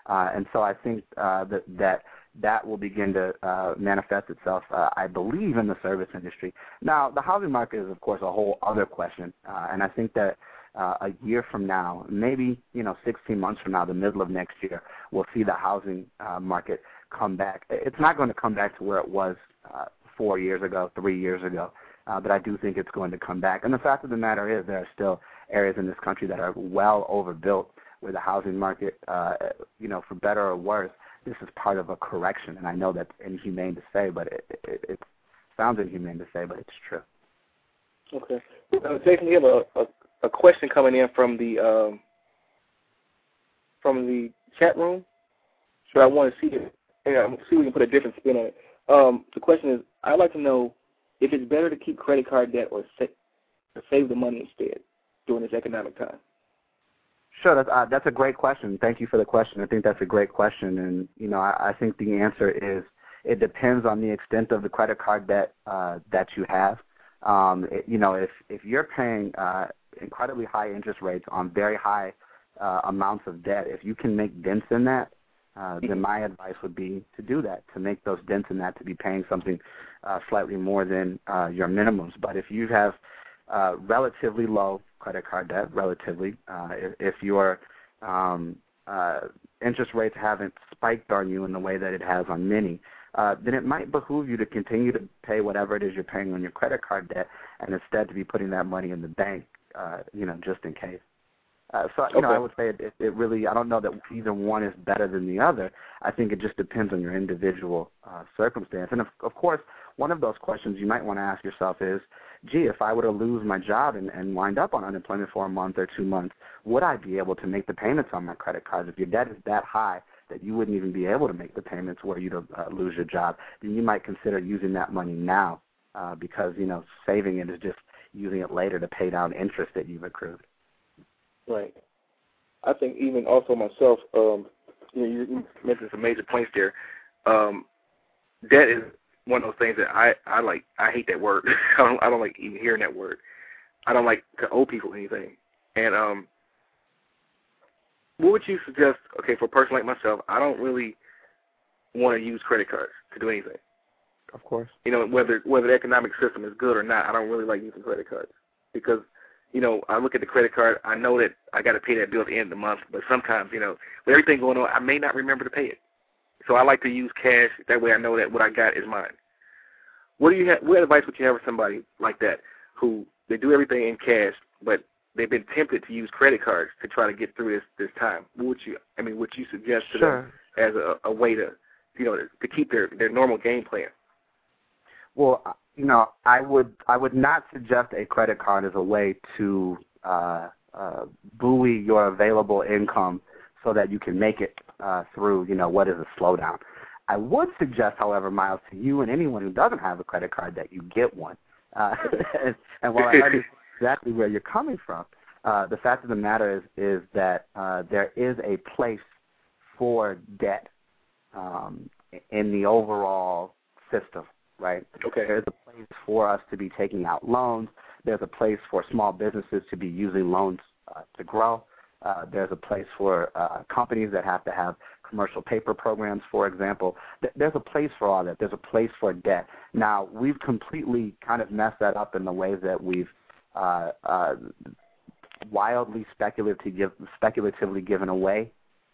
uh, and so I think uh, that that that will begin to uh, manifest itself, uh, I believe, in the service industry. Now, the housing market is, of course, a whole other question, uh, and I think that uh, a year from now, maybe you know, 16 months from now, the middle of next year, we'll see the housing uh, market come back. It's not going to come back to where it was uh, four years ago, three years ago uh, but I do think it's going to come back. And the fact of the matter is, there are still areas in this country that are well overbuilt, where the housing market, uh, you know, for better or worse, this is part of a correction. And I know that's inhumane to say, but it, it, it sounds inhumane to say, but it's true. Okay, uh, Jason, we have a, a, a question coming in from the um, from the chat room. So I want to see if see if we can put a different spin on it. Um, the question is, I'd like to know if it's better to keep credit card debt or, sa- save the money instead during this economic time? Sure, that's, uh, that's a great question. Thank you for the question. I think that's a great question, and you know, I, I think the answer is it depends on the extent of the credit card debt uh, that you have. Um, it, you know, if if you're paying uh, incredibly high interest rates on very high uh, amounts of debt, if you can make dents in that, uh, then my advice would be to do that, to make those dents in that, to be paying something uh, slightly more than uh, your minimums. But if you have uh, relatively low credit card debt, relatively, uh, if, if your um, uh, interest rates haven't spiked on you in the way that it has on many, uh, then it might behoove you to continue to pay whatever it is you're paying on your credit card debt, and instead to be putting that money in the bank, uh, you know, just in case. Uh, so you know, I would say it, it really. I don't know that either one is better than the other. I think it just depends on your individual uh, circumstance. And of, of course, one of those questions you might want to ask yourself is, gee, if I were to lose my job and, and wind up on unemployment for a month or two months, would I be able to make the payments on my credit cards? If your debt is that high that you wouldn't even be able to make the payments were you to uh, lose your job, then you might consider using that money now uh, because you know saving it is just using it later to pay down interest that you've accrued. Right. I think even also myself, um, you know, you mentioned some major points there. Um, debt is one of those things that I I like. I hate that word. I don't I don't like even hearing that word. I don't like to owe people anything. And um, what would you suggest? Okay, for a person like myself, I don't really want to use credit cards to do anything. Of course. You know, whether whether the economic system is good or not, I don't really like using credit cards because you know, I look at the credit card, I know that I got to pay that bill at the end of the month, but sometimes, you know, with everything going on, I may not remember to pay it. So I like to use cash. That way I know that what I got is mine. What do you have, what advice would you have for somebody like that who they do everything in cash, but they've been tempted to use credit cards to try to get through this this time? What would you, I mean, would you suggest to sure. them as a, a way to, you know, to keep their their normal game plan? Well, you know, I would I would not suggest a credit card as a way to uh, uh, buoy your available income so that you can make it uh, through, you know, what is a slowdown. I would suggest, however, Myles, to you and anyone who doesn't have a credit card that you get one. Uh, and, and while I understand exactly where you're coming from, uh, the fact of the matter is is that uh, there is a place for debt um, in the overall system right? Okay. There's a place for us to be taking out loans. There's a place for small businesses to be using loans uh, to grow. Uh, there's a place for uh, companies that have to have commercial paper programs, for example. Th- there's a place for all that. There's a place for debt. Now, we've completely kind of messed that up in the ways that we've uh, uh, wildly speculatively, give, speculatively given away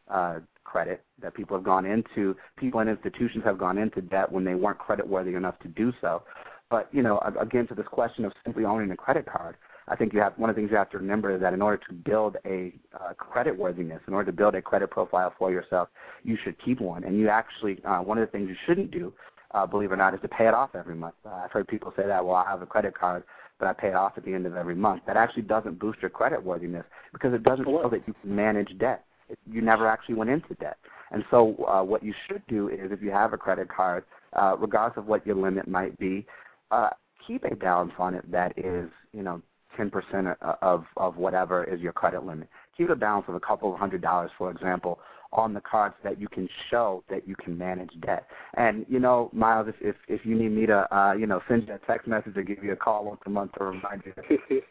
uh, credit that people have gone into, people and institutions have gone into debt when they weren't credit worthy enough to do so. But you know, again, to this question of simply owning a credit card, I think you have one of the things you have to remember is that in order to build a uh, credit worthiness, in order to build a credit profile for yourself, you should keep one. And you actually, uh, one of the things you shouldn't do, uh, believe it or not, is to pay it off every month. Uh, I've heard people say that, well, I have a credit card, but I pay it off at the end of every month. That actually doesn't boost your credit worthiness because it doesn't show that you can manage debt you never actually went into debt. And so, uh, what you should do is, if you have a credit card, uh, regardless of what your limit might be, uh, keep a balance on it that is, you know, 10% of of whatever is your credit limit. Keep a balance of a couple of hundred dollars, for example, on the card so that you can show that you can manage debt. And you know, Myles, if if, if you need me to, uh, you know, send you a text message or give you a call once a month to remind you to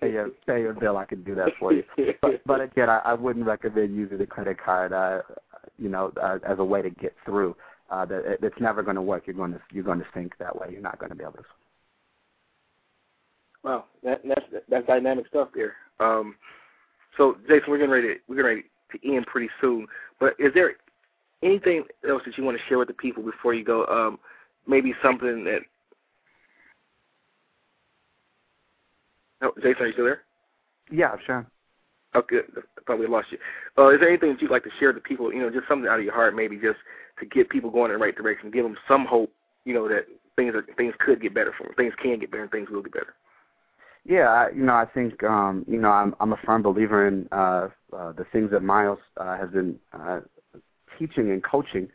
pay your pay your bill, I can do that for you. But, but again, I, I wouldn't recommend using a credit card, uh, you know, uh, as a way to get through. Uh, that it, it's never going to work. You're going to you're going to sink that way. You're not going to be able to. Wow, that, that's that's dynamic stuff there. Um, so, Jason, we're getting ready. To, we're getting ready to end pretty soon. But is there anything else that you want to share with the people before you go? Um, maybe something that. Oh, Jason, are you still there? Yeah, sure. Okay, probably lost you. Uh, is there anything that you'd like to share with the people? You know, just something out of your heart, maybe just to get people going in the right direction, give them some hope. You know that things are things could get better for them. Things can get better, and things will get better. Yeah, I, you know, I think um, you know I'm I'm a firm believer in uh, uh, the things that Myles uh, has been uh, teaching and coaching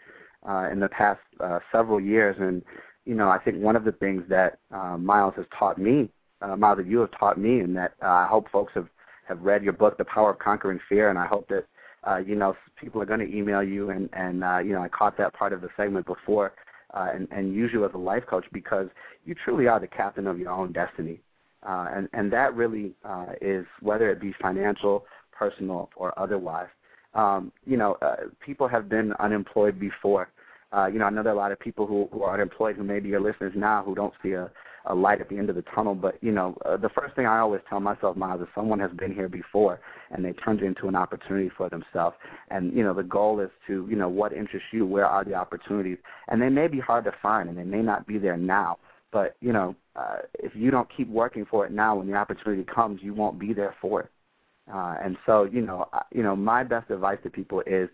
uh, in the past uh, several years, and you know I think one of the things that uh, Myles has taught me, uh, Myles, that you have taught me, and that uh, I hope folks have have read your book, The Power of Conquering Fear, and I hope that uh, you know people are going to email you, and and uh, you know I caught that part of the segment before, uh, and and use you as a life coach because you truly are the captain of your own destiny uh, and and that really uh, is whether it be financial, personal, or otherwise. Um, you know, uh, people have been unemployed before. Uh, you know, I know there are a lot of people who, who are unemployed who may be your listeners now who don't see a, a light at the end of the tunnel. But you know, uh, the first thing I always tell myself, Myles, is someone has been here before and they turned it into an opportunity for themselves. And you know, the goal is to you know what interests you, where are the opportunities, and they may be hard to find and they may not be there now. But you know, uh, if you don't keep working for it now, when the opportunity comes, you won't be there for it. Uh, and so, you know, I, you know, my best advice to people is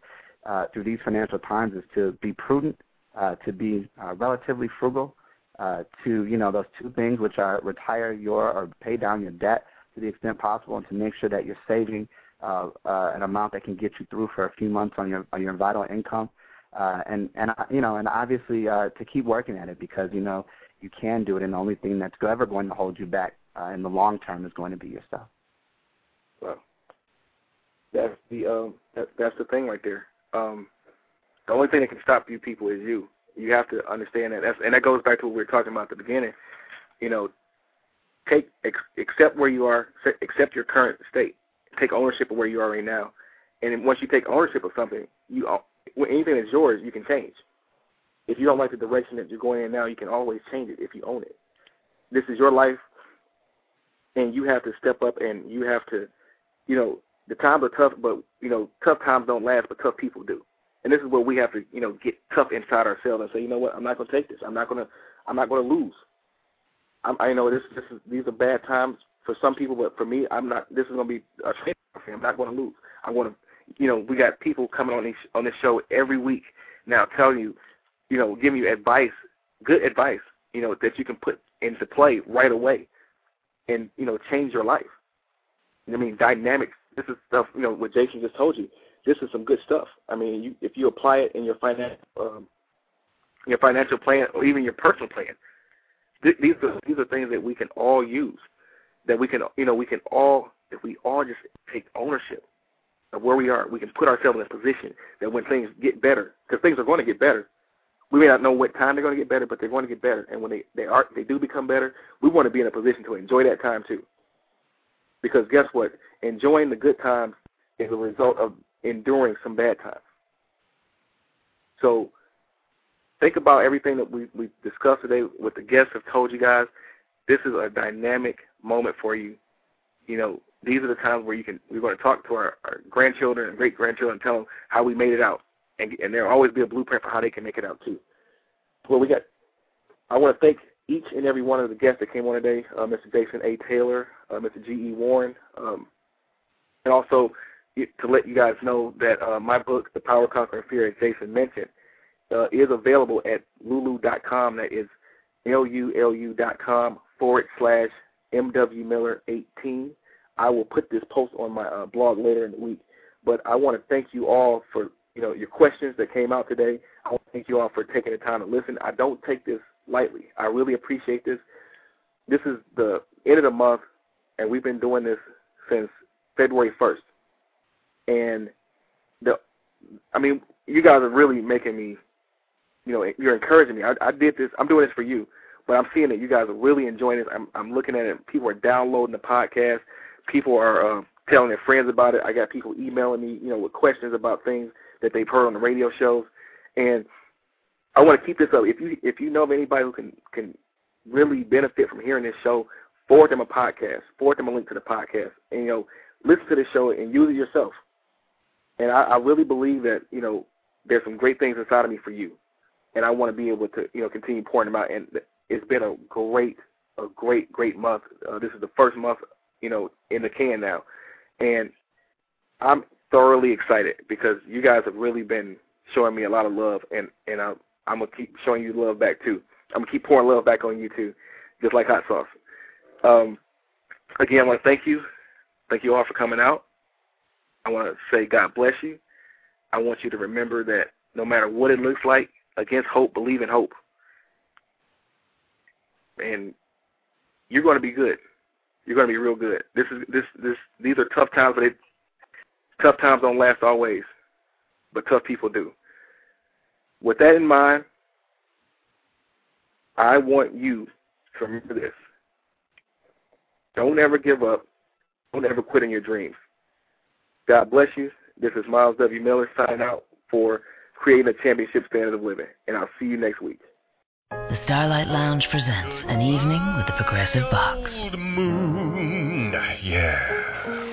uh, through these financial times is to be prudent, uh, to be uh, relatively frugal, uh, to you know those two things, which are retire your or pay down your debt to the extent possible, and to make sure that you're saving uh, uh, an amount that can get you through for a few months on your on your vital income, uh, and and uh, you know, and obviously uh, to keep working at it because you know you can do it, and the only thing that's ever going to hold you back uh, in the long term is going to be yourself. Well, that's the um, that, that's the thing right there. Um, the only thing that can stop you people is you. You have to understand that. That's, and that goes back to what we were talking about at the beginning. You know, take ex, accept where you are, accept your current state, take ownership of where you are right now, and once you take ownership of something, you anything that's yours, you can change. If you don't like the direction that you're going in now, you can always change it if you own it. This is your life, and you have to step up and you have to, you know, the times are tough, but you know, tough times don't last, but tough people do. And this is where we have to, you know, get tough inside ourselves and say, you know what, I'm not going to take this. I'm not going to, I'm not going to lose. I'm, I know this, this is, these are bad times for some people, but for me, I'm not. This is going to be a training. I'm not going to lose. I'm going to, you know, we got people coming on these on this show every week now, telling you, you know, giving you advice, good advice, you know, that you can put into play right away, and you know, change your life. I mean, dynamics this is stuff you know what Jason just told you. This is some good stuff. I mean, you, if you apply it in your financial um, your financial plan or even your personal plan, th- these are these are things that we can all use. That we can you know we can all if we all just take ownership of where we are, we can put ourselves in a position that when things get better, because things are going to get better. We may not know what time they're going to get better, but they're going to get better. And when they they are they do become better, we want to be in a position to enjoy that time too. Because guess what? Enjoying the good times is a result of enduring some bad times. So think about everything that we we discussed today. What the guests have told you guys. This is a dynamic moment for you. You know, these are the times where you can. We're going to talk to our, our grandchildren and great grandchildren, and tell them how we made it out, and and there'll always be a blueprint for how they can make it out too. Well, we got. I want to thank each and every one of the guests that came on today, uh, Mr. Jason A. Taylor, uh, Mr. G. E. Warren, um, and also to let you guys know that uh, my book, The Power Conquering Fear, as Jason mentioned, uh, is available at lulu.com. That is L-U-L-U dot com forward slash M-W Miller 18. I will put this post on my uh, blog later in the week. But I want to thank you all for you know your questions that came out today. I want to thank you all for taking the time to listen. I don't take this lightly. I really appreciate this. This is the end of the month, and we've been doing this since February 1st. And the, I mean, you guys are really making me, you know, you're encouraging me. I, I did this. I'm doing this for you, but I'm seeing that you guys are really enjoying it. I'm, I'm looking at it. People are downloading the podcast. People are uh, telling their friends about it. I got people emailing me, you know, with questions about things that they've heard on the radio shows, and I want to keep this up. If you if you know of anybody who can can really benefit from hearing this show, forward them a podcast, forward them a link to the podcast, and you know, listen to the show and use it yourself. And I, I really believe that you know there's some great things inside of me for you, and I want to be able to you know continue pouring them out. And it's been a great a great great month. Uh, this is the first month you know in the can now, and I'm thoroughly excited because you guys have really been showing me a lot of love, and and I'm I'm gonna keep showing you love back too. I'm gonna keep pouring love back on you too, just like hot sauce. Um, again, I want to thank you. Thank you all for coming out. I want to say God bless you. I want you to remember that no matter what it looks like, against hope, believe in hope. And you're going to be good. You're going to be real good. This is this this these are tough times, but it, tough times don't last always, but tough people do. With that in mind, I want you to remember this. Don't ever give up. Don't ever quit in your dreams. God bless you. This is Myles W. Miller signing out for creating a championship standard of living, and I'll see you next week. The Starlight Lounge presents an evening with the Progressive Box. Old moon, yeah.